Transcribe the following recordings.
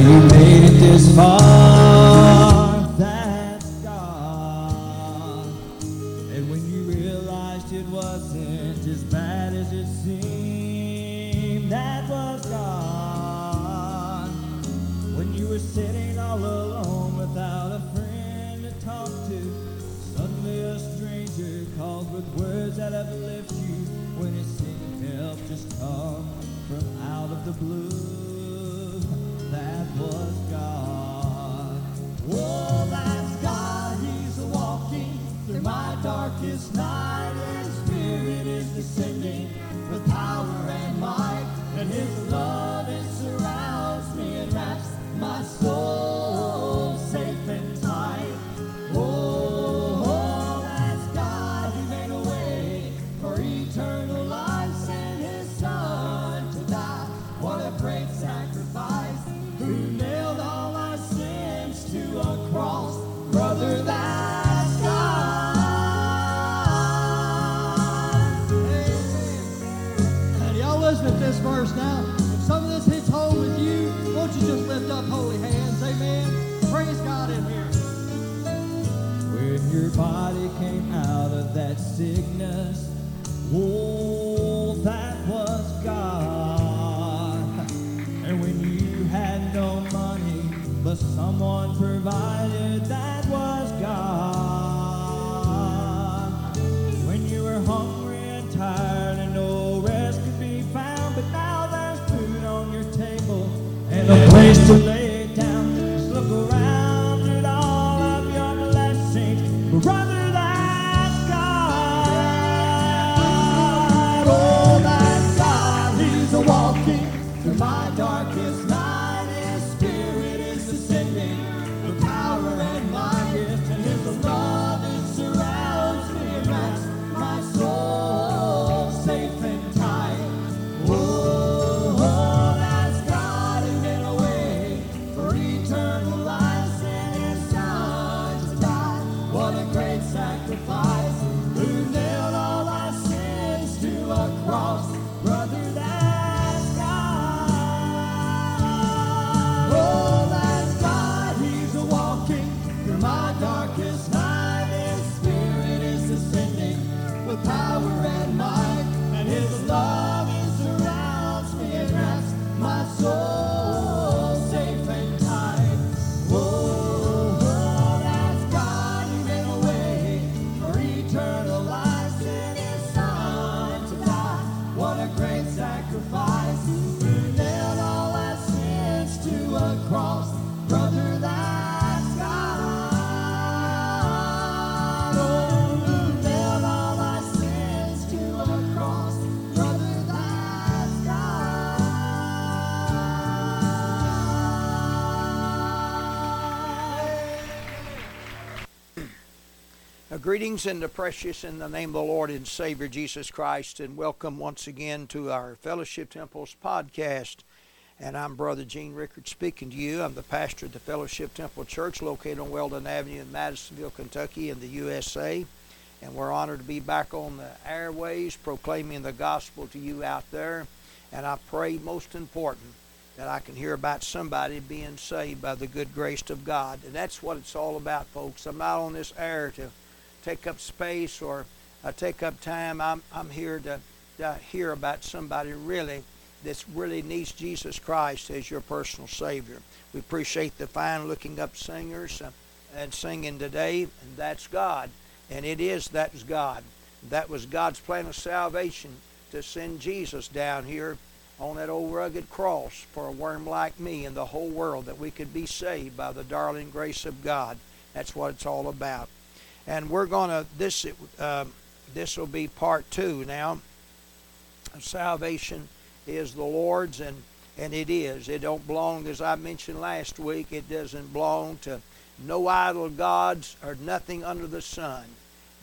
you made it this far. Someone provided, cross, brother? That's God. Oh, who nailed all our sins to a cross, brother? That's God. Uh, greetings in the precious in the name of the Lord and Savior Jesus Christ, and welcome once again to our Fellowship Temples podcast. And I'm Brother Gene Rickard speaking to you. I'm the pastor of the Fellowship Temple Church located on Weldon Avenue in Madisonville, Kentucky, in the USA. And we're honored to be back on the airways proclaiming the gospel to you out there. And I pray, most important, that I can hear about somebody being saved by the good grace of God. And that's what it's all about, folks. I'm not on this air to take up space or uh, take up time. I'm, I'm here to, to hear about somebody really that really needs Jesus Christ as your personal Savior. We appreciate the fine looking up singers uh, and singing today, and that's God. And it is, that's God. That was God's plan of salvation to send Jesus down here on that old rugged cross for a worm like me and the whole world that we could be saved by the darling grace of God. That's what it's all about. And we're going to, this, uh, this will be part two now. Salvation is the Lord's, and, and it is. It don't belong, as I mentioned last week, it doesn't belong to no idol gods or nothing under the sun.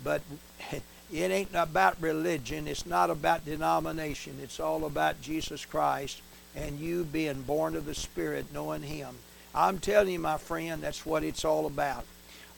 But it ain't about religion. It's not about denomination. It's all about Jesus Christ and you being born of the Spirit, knowing Him. I'm telling you, my friend, that's what it's all about.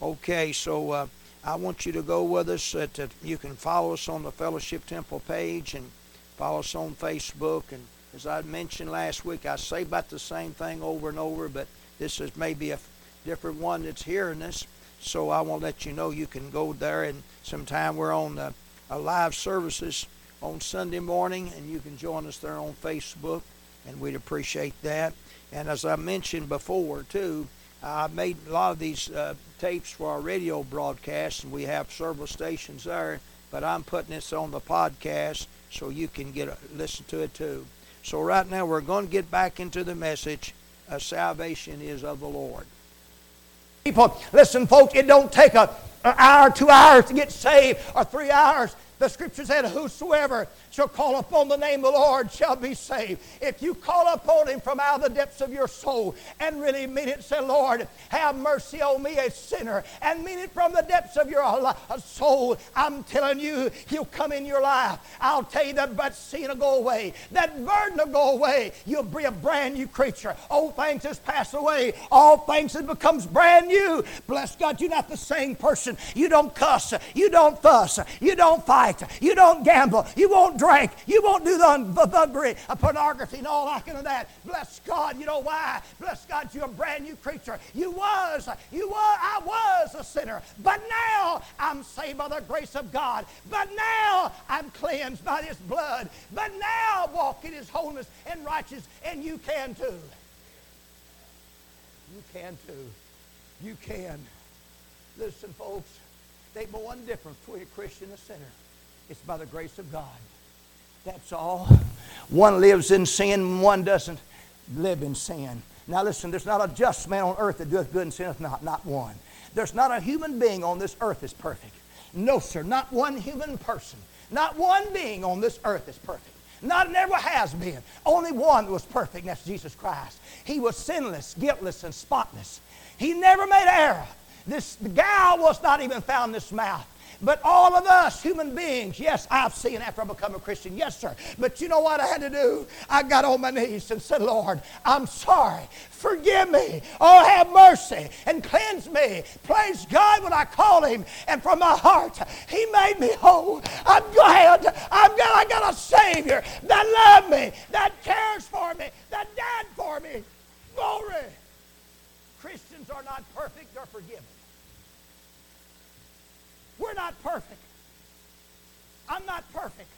Okay, so uh, I want you to go with us. Uh, to, you can follow us on the Fellowship Temple page and follow us on Facebook and As I mentioned last week, I say about the same thing over and over, but this is maybe a different one that's hearing this. So I want to let you know you can go there, and sometime we're on the uh, live services on Sunday morning, and you can join us there on Facebook, and we'd appreciate that. And as I mentioned before, too, I made a lot of these uh, tapes for our radio broadcast, and we have several stations there. But I'm putting this on the podcast so you can get a, listen to it too. So right now we're going to get back into the message. Uh, salvation is of the Lord. People, listen, folks. It don't take a, an hour, two hours to get saved, or three hours. The scripture said, "Whosoever shall call upon the name of the Lord shall be saved. If you call upon him from out of the depths of your soul and really mean it, say, Lord, have mercy on me, a sinner, and mean it from the depths of your uh, soul, I'm telling you, he'll come in your life. I'll tell you that that sin will go away. That burden will go away. You'll be a brand new creature. Old things has passed away. All things has becomes brand new. Bless God, you're not the same person. You don't cuss. You don't fuss. You don't fight. You don't gamble. You won't drink. You won't do the pornography, and all that kind of that. Bless God. You know why? Bless God, you're a brand new creature. You was, you were, I was a sinner. But now I'm saved by the grace of God. But now I'm cleansed by His blood. But now I walk in His holiness and righteousness, and you can too. You can too. You can. Listen, folks, there's one difference between a Christian and a sinner. It's by the grace of God. That's all. One lives in sin, one doesn't live in sin. Now listen, there's not a just man on earth that doeth good and sinneth not, not one. There's not a human being on this earth that's perfect. No, sir, not one human person. Not one being on this earth is perfect. Not never has been. Only one was perfect, and that's Jesus Christ. He was sinless, guiltless, and spotless. He never made error. This the gal was not even found in this mouth. But all of us, human beings, yes, I've seen after I become a Christian, yes, sir. But you know what I had to do? I got on my knees and said, Lord, I'm sorry. Forgive me. Oh, have mercy and cleanse me. Praise God when I call Him. And from my heart, He made me whole. I'm glad. I'm glad I got a Savior that loved me, that cares for me, that died for me. Glory. Christians are not perfect or forgiven. We're not perfect. I'm not perfect.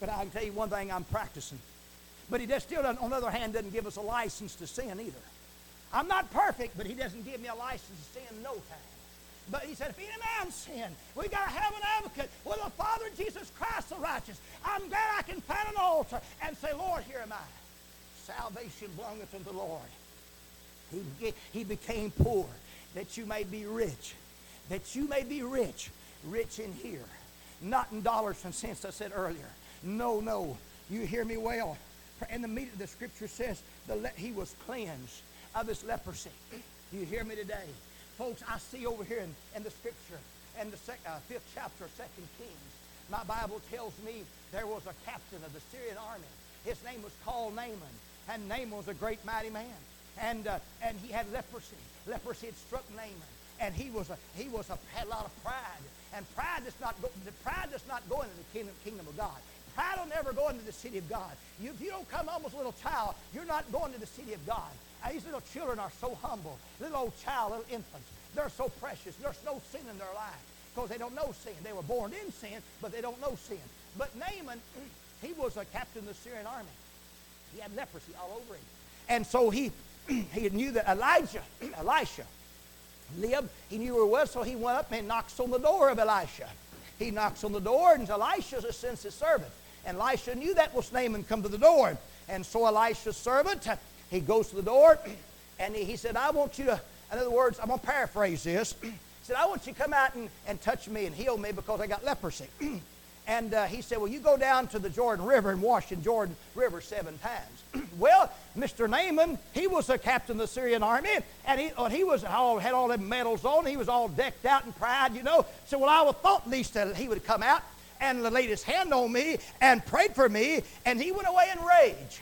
But I can tell you one thing I'm practicing. But he still, doesn't, on the other hand, doesn't give us a license to sin either. I'm not perfect, but he doesn't give me a license to sin no time. But he said, if any man sin, we got to have an advocate with the Father Jesus Christ the righteous. I'm glad I can find an altar and say, Lord, here am I. Salvation belongeth unto the Lord. He, he became poor that you may be rich that you may be rich, rich in here, not in dollars and cents, I said earlier. No, no. You hear me well. And the meat of the scripture says the he was cleansed of his leprosy. Do you hear me today? Folks, I see over here in, in the scripture, in the sec, uh, fifth chapter of Second Kings, my Bible tells me there was a captain of the Syrian army. His name was called Naaman, and Naaman was a great mighty man. And, uh, and he had leprosy. Leprosy had struck Naaman and he was a he was a had a lot of pride. And pride does not go pride does not go into the kingdom, kingdom of God. Pride will never go into the city of God. You, if you don't come almost a little child, you're not going to the city of God. These little children are so humble. Little old child, little infants. They're so precious. There's no sin in their life because they don't know sin. They were born in sin, but they don't know sin. But Naaman, he was a captain of the Syrian army. He had leprosy all over him. And so he, he knew that Elijah, Elisha, lived. He knew where it was, so he went up and knocks on the door of Elisha. He knocks on the door, and Elisha's a sensitive servant. And Elisha knew that was Naaman come to the door. And so Elisha's servant, he goes to the door, and he, he said, I want you to, in other words, I'm going to paraphrase this. He said, I want you to come out and, and touch me and heal me because I got leprosy. And uh, he said, Well, you go down to the Jordan River and wash in Jordan River seven times. well, Mr. Naaman, he was a captain of the Syrian army, and he, uh, he was all, had all them medals on. He was all decked out in pride, you know. So, well, I would thought at least that he would come out and laid his hand on me and prayed for me, and he went away in rage.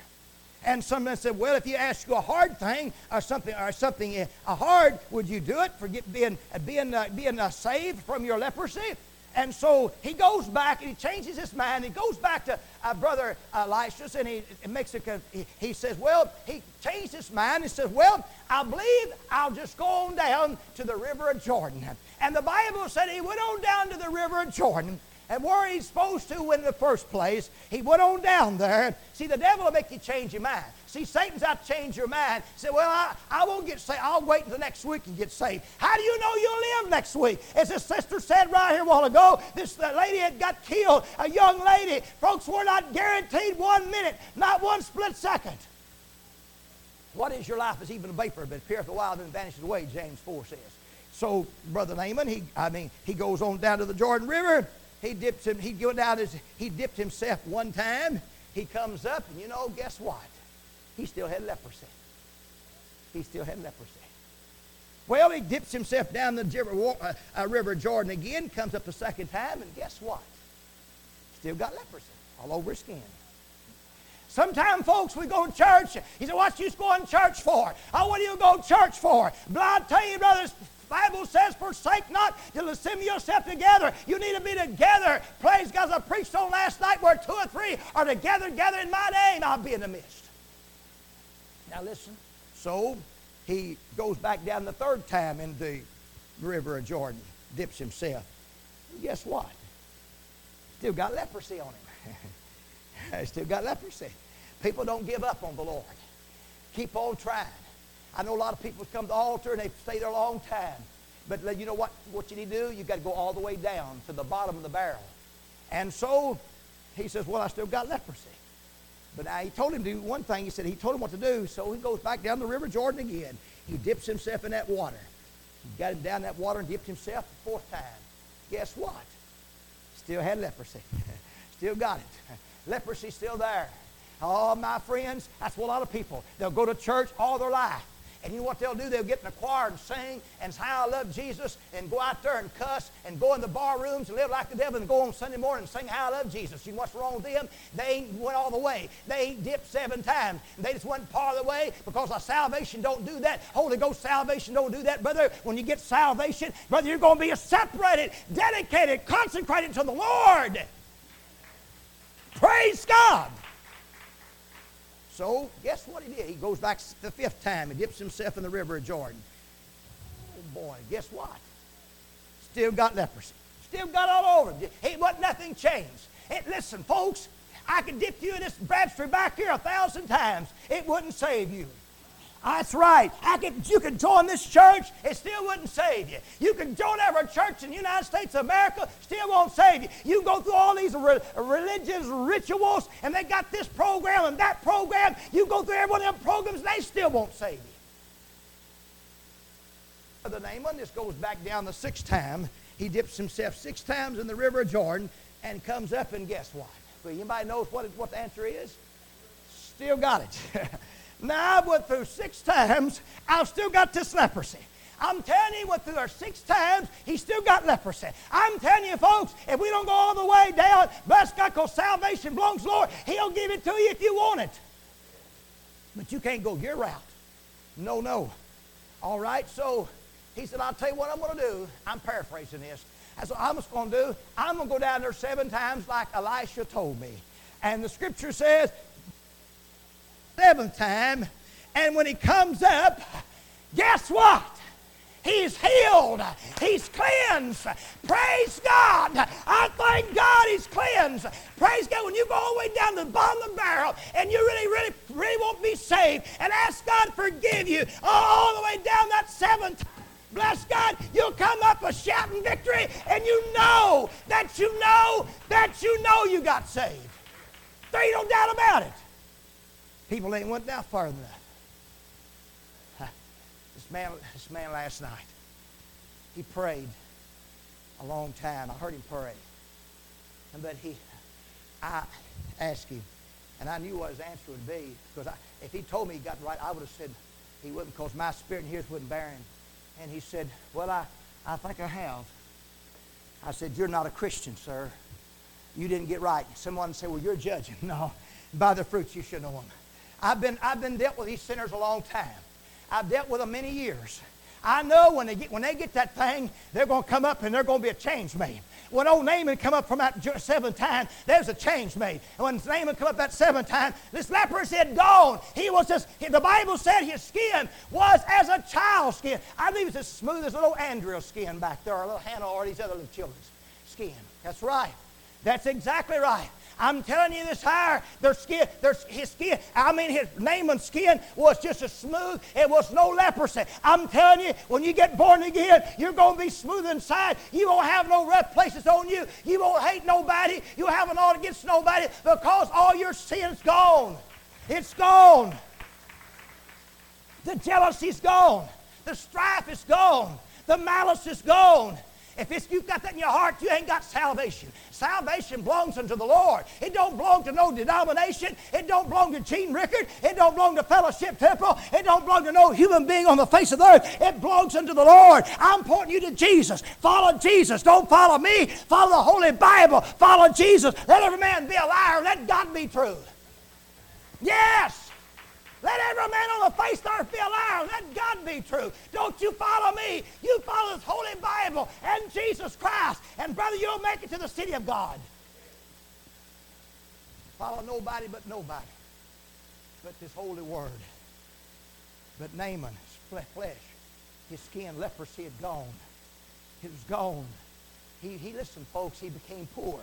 And someone said, "Well, if you ask you a hard thing or something or something uh, hard, would you do it for get, being being uh, being uh, saved from your leprosy?" And so he goes back and he changes his mind. He goes back to uh, Brother Elisha and he, makes a, he, he says, Well, he changed his mind. He says, Well, I believe I'll just go on down to the river of Jordan. And the Bible said he went on down to the river of Jordan and where he's supposed to in the first place, he went on down there. See, the devil will make you change your mind. See, Satan's out to change your mind. Say, well, I, I won't get saved. I'll wait until next week and get saved. How do you know you'll live next week? As this sister said right here a while ago, this lady had got killed, a young lady. Folks, we're not guaranteed one minute, not one split second. What is your life is even a vapor, but appeareth a while, then vanishes away, James 4 says. So, Brother Naaman, he, I mean, he goes on down to the Jordan River. He dips him, he go down his, he dipped himself one time. He comes up, and you know, guess what? He still had leprosy. He still had leprosy. Well, he dips himself down the river, uh, uh, river Jordan again, comes up the second time, and guess what? Still got leprosy all over his skin. Sometimes, folks, we go to church. He said, What you going to church for? Oh, what do you go to church for? But I'll tell you, brothers, Bible says, forsake not to assemble yourself together. You need to be together. Praise God. I preached on last night, where two or three are together, gather in my name, I'll be in the midst. Now listen. So he goes back down the third time in the river of Jordan, dips himself. Guess what? Still got leprosy on him. Still got leprosy. People don't give up on the Lord. Keep on trying. I know a lot of people come to the altar and they stay there a long time. But you know what, what you need to do? You've got to go all the way down to the bottom of the barrel. And so he says, Well, I still got leprosy. But now he told him to do one thing. He said he told him what to do. So he goes back down the river Jordan again. He dips himself in that water. He got him down that water and dipped himself the fourth time. Guess what? Still had leprosy. still got it. Leprosy still there. Oh, my friends, that's what a lot of people. They'll go to church all their life. And you know what they'll do? They'll get in the choir and sing and how I love Jesus and go out there and cuss and go in the bar rooms and live like the devil and go on Sunday morning and sing how I love Jesus. You know what's wrong with them? They ain't went all the way. They ain't dipped seven times. They just went part of the way because our salvation don't do that. Holy Ghost salvation don't do that, brother. When you get salvation, brother, you're going to be separated, dedicated, consecrated to the Lord. Praise God. So, guess what he did? He goes back the fifth time and dips himself in the river of Jordan. Oh boy, guess what? Still got leprosy. Still got all over him. He wasn't nothing changed. It, listen, folks, I could dip you in this baptistry back here a thousand times. It wouldn't save you. That's right. Could, you could join this church, it still wouldn't save you. You can join every church in the United States of America, still won't save you. You go through all these re- religious rituals, and they got this program and that program. You go through every one of them programs, they still won't save you. The Naaman, this goes back down the sixth time. He dips himself six times in the river of Jordan and comes up, and guess what? Well, anybody knows what, what the answer is? Still got it. Now I went through six times. I've still got this leprosy. I'm telling you, went through there six times. He still got leprosy. I'm telling you, folks, if we don't go all the way down, bless God, because salvation belongs Lord. He'll give it to you if you want it. But you can't go your route. No, no. All right, so he said, I'll tell you what I'm going to do. I'm paraphrasing this. That's what I'm just going to do. I'm going to go down there seven times like Elisha told me. And the scripture says, seventh time, and when he comes up, guess what? He's healed. He's cleansed. Praise God. I thank God he's cleansed. Praise God. When you go all the way down to the bottom of the barrel and you really, really, really won't be saved and ask God to forgive you all the way down that seventh bless God, you'll come up a shouting victory and you know that you know that you know you got saved. There ain't no doubt about it. People ain't went down far that. This man, this man last night, he prayed a long time. I heard him pray. And but he, I asked him, and I knew what his answer would be, because I, if he told me he got right, I would have said he wouldn't, because my spirit and his wouldn't bear him. And he said, well, I, I think I have. I said, you're not a Christian, sir. You didn't get right. Someone said, well, you're judging. No, by the fruits you should know them. I've been, I've been dealt with these sinners a long time. I've dealt with them many years. I know when they get when they get that thing, they're going to come up and they're going to be a change made. When old Naaman come up from that seventh time, there's a change made. And when Naaman come up that seventh time, this leprosy had gone. He was just, the Bible said his skin was as a child's skin. I believe it's as smooth as a little Andrew's skin back there, or a little Hannah, or these other little children's skin. That's right. That's exactly right. I'm telling you this higher, their skin, their, his skin, I mean his Naaman's skin was just as smooth. It was no leprosy. I'm telling you, when you get born again, you're going to be smooth inside. You won't have no rough places on you. You won't hate nobody. You haven't all against nobody because all your sin's gone. It's gone. The jealousy's gone. The strife is gone. The malice is gone. If you've got that in your heart, you ain't got salvation. Salvation belongs unto the Lord. It don't belong to no denomination. It don't belong to Gene Rickard. It don't belong to Fellowship Temple. It don't belong to no human being on the face of the earth. It belongs unto the Lord. I'm pointing you to Jesus. Follow Jesus. Don't follow me. Follow the Holy Bible. Follow Jesus. Let every man be a liar. Let God be true. Yes. Let every man on the face of the earth be a liar. Let God be true. Don't you follow me. You follow this holy Bible and Jesus Christ. And brother, you'll make it to the city of God. Follow nobody but nobody. But this holy word. But Naaman, flesh, his skin, leprosy had gone. It was gone. He, he listened, folks, he became poor.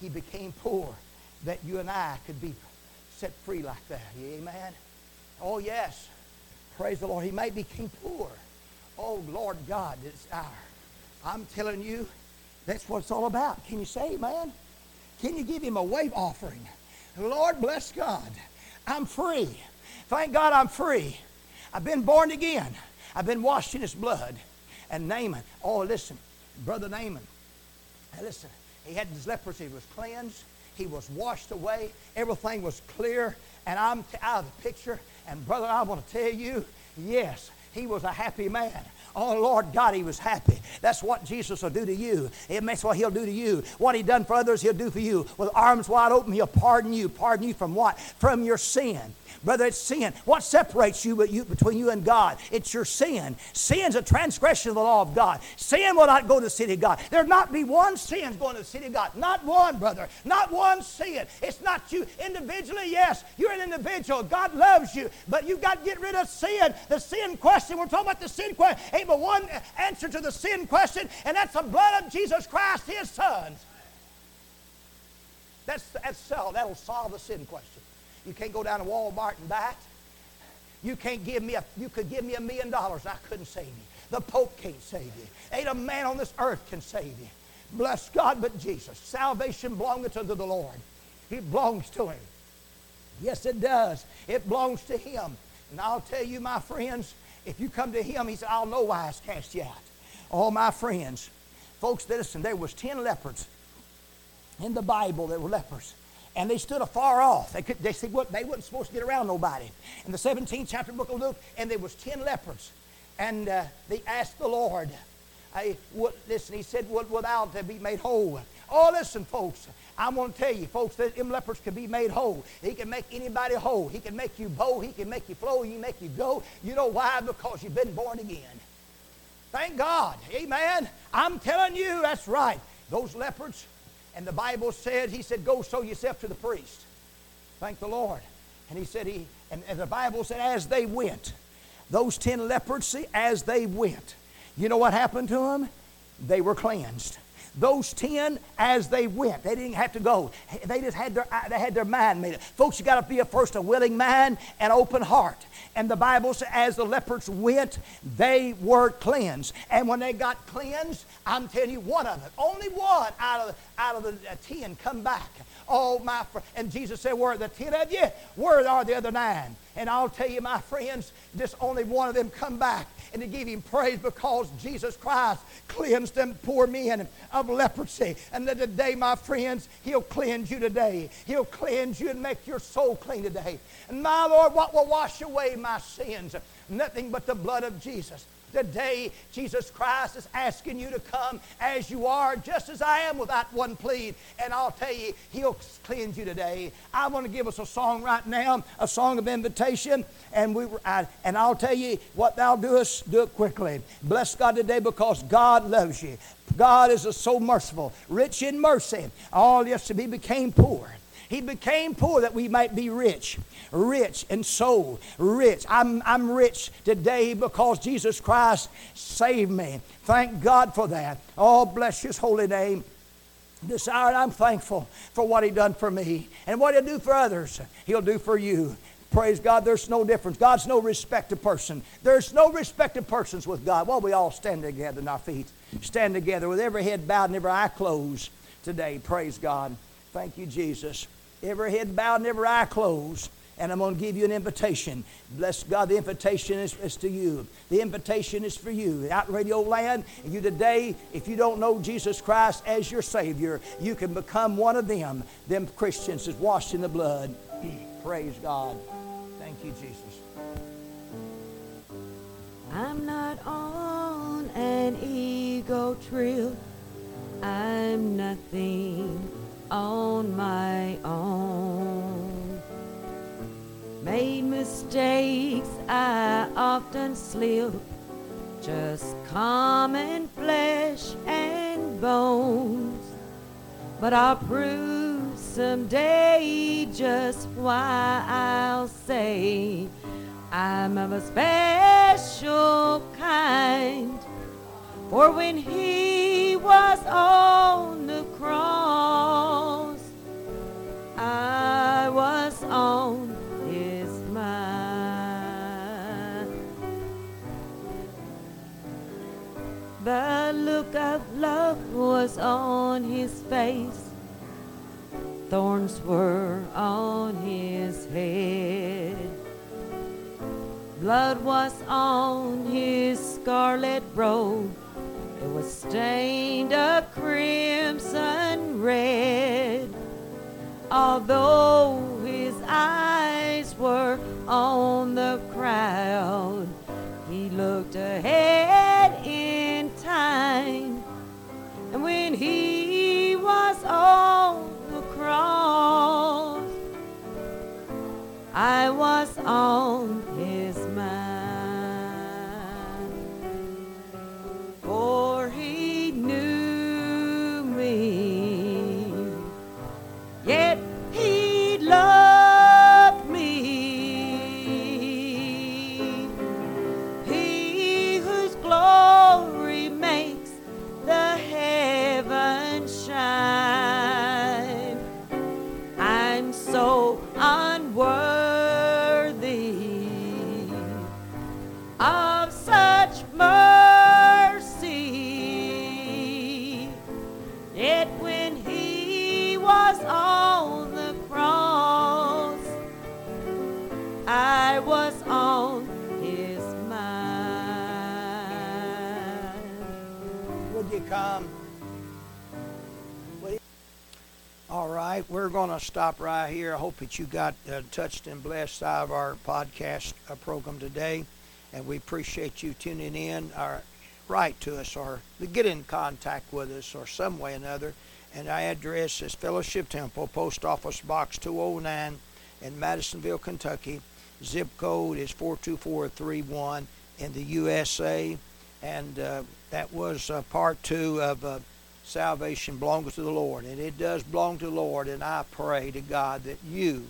He became poor that you and I could be set free like that. Amen. Oh, yes. Praise the Lord. He may become poor. Oh, Lord God, it's our. I'm telling you, that's what it's all about. Can you say man? Can you give him a wave offering? Lord, bless God. I'm free. Thank God I'm free. I've been born again. I've been washed in his blood. And Naaman, oh, listen, Brother Naaman, listen, he had his leprosy, was cleansed. He was washed away. Everything was clear. And I'm out of the picture. And brother, I want to tell you, yes, he was a happy man. Oh, Lord God, he was happy. That's what Jesus will do to you. That's what he'll do to you. What he done for others, he'll do for you. With arms wide open, he'll pardon you. Pardon you from what? From your sin. Brother, it's sin. What separates you, between you and God? It's your sin. Sin's a transgression of the law of God. Sin will not go to the city of God. There'll not be one sin going to the city of God. Not one, brother. Not one sin. It's not you individually. Yes, you're an individual. God loves you. But you've got to get rid of sin. The sin question, we're talking about the sin question. Ain't but one answer to the sin question, and that's the blood of Jesus Christ, his son. That's, that's, oh, that'll solve the sin question. You can't go down to Walmart and buy it. You can't give me a, you could give me a million dollars. I couldn't save you. The Pope can't save you. Ain't a man on this earth can save you. Bless God but Jesus. Salvation belongeth unto the Lord. It belongs to him. Yes, it does. It belongs to him. And I'll tell you, my friends, if you come to him, he said, I'll know why I've cast you out. All my friends, folks, listen, there was ten lepers in the Bible that were lepers and they stood afar off. They, could, they said what they wasn't supposed to get around nobody. In the 17th chapter book of Luke, and there was ten lepers, and uh, they asked the Lord, I, what, listen, he said, what without to be made whole. Oh, listen, folks. I want to tell you, folks, that them lepers can be made whole. He can make anybody whole. He can make you bow. He can make you flow. He can make you go. You know why? Because you've been born again. Thank God. Amen. I'm telling you, that's right. Those lepers, and the Bible said, he said, go show yourself to the priest. Thank the Lord. And he said, he, and, and the Bible said, as they went, those ten lepers, as they went, you know what happened to them? They were cleansed. Those ten, as they went, they didn't have to go. They just had their, they had their mind made up. Folks, you got to be a first a willing mind and open heart. And the Bible says, as the lepers went, they were cleansed. And when they got cleansed, I'm telling you, one of them, only one out of, out of the uh, ten come back. Oh, my friend. And Jesus said, Where are the ten of you? Where are the other nine? And I'll tell you, my friends, just only one of them come back and to give him praise because Jesus Christ cleansed them poor men of leprosy. And that today, my friends, he'll cleanse you today. He'll cleanse you and make your soul clean today. And my Lord, what will wash away my sins? Nothing but the blood of Jesus. Today, Jesus Christ is asking you to come as you are, just as I am, without one plea. And I'll tell you, He'll cleanse you today. I want to give us a song right now, a song of invitation, and we I, and I'll tell you what thou doest, do it quickly. Bless God today because God loves you. God is so merciful, rich in mercy. All yes, he became poor. He became poor that we might be rich, rich in soul, rich. I'm, I'm rich today because Jesus Christ saved me. Thank God for that. Oh, bless His holy name. This hour, I'm thankful for what He done for me and what He'll do for others. He'll do for you. Praise God, there's no difference. God's no respect of person. There's no respect of persons with God. Well, we all stand together in our feet. Stand together with every head bowed and every eye closed today. Praise God. Thank you, Jesus. Every head bowed and every eye closed. And I'm going to give you an invitation. Bless God, the invitation is, is to you. The invitation is for you. Out in Radio Land, you today, if you don't know Jesus Christ as your Savior, you can become one of them, them Christians that's washed in the blood. Praise God. Thank you, Jesus. I'm not on an ego trip. I'm nothing on my own. Made mistakes, I often slip. Just common flesh and bones. But I'll prove someday just why I'll say I'm of a special kind. For when he was on the cross, The look of love was on his face, thorns were on his head. Blood was on his scarlet robe. It was stained a crimson red. Although his eyes were on the crowd, he looked ahead stop right here. I hope that you got uh, touched and blessed out of our podcast uh, program today, and we appreciate you tuning in. Or write to us, or get in contact with us, or some way or another. And our address is Fellowship Temple, Post Office Box 209 in Madisonville, Kentucky. Zip code is 42431 in the USA. And uh, that was uh, part two of uh, Salvation Belongs to the Lord. And it does belong to the Lord. And I pray to God that you,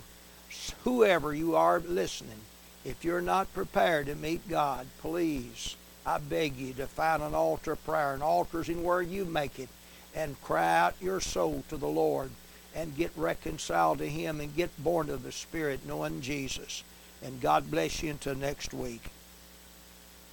whoever you are listening, if you're not prepared to meet God, please, I beg you to find an altar prayer. An altar's in where you make it. And cry out your soul to the Lord and get reconciled to Him and get born of the Spirit knowing Jesus. And God bless you until next week.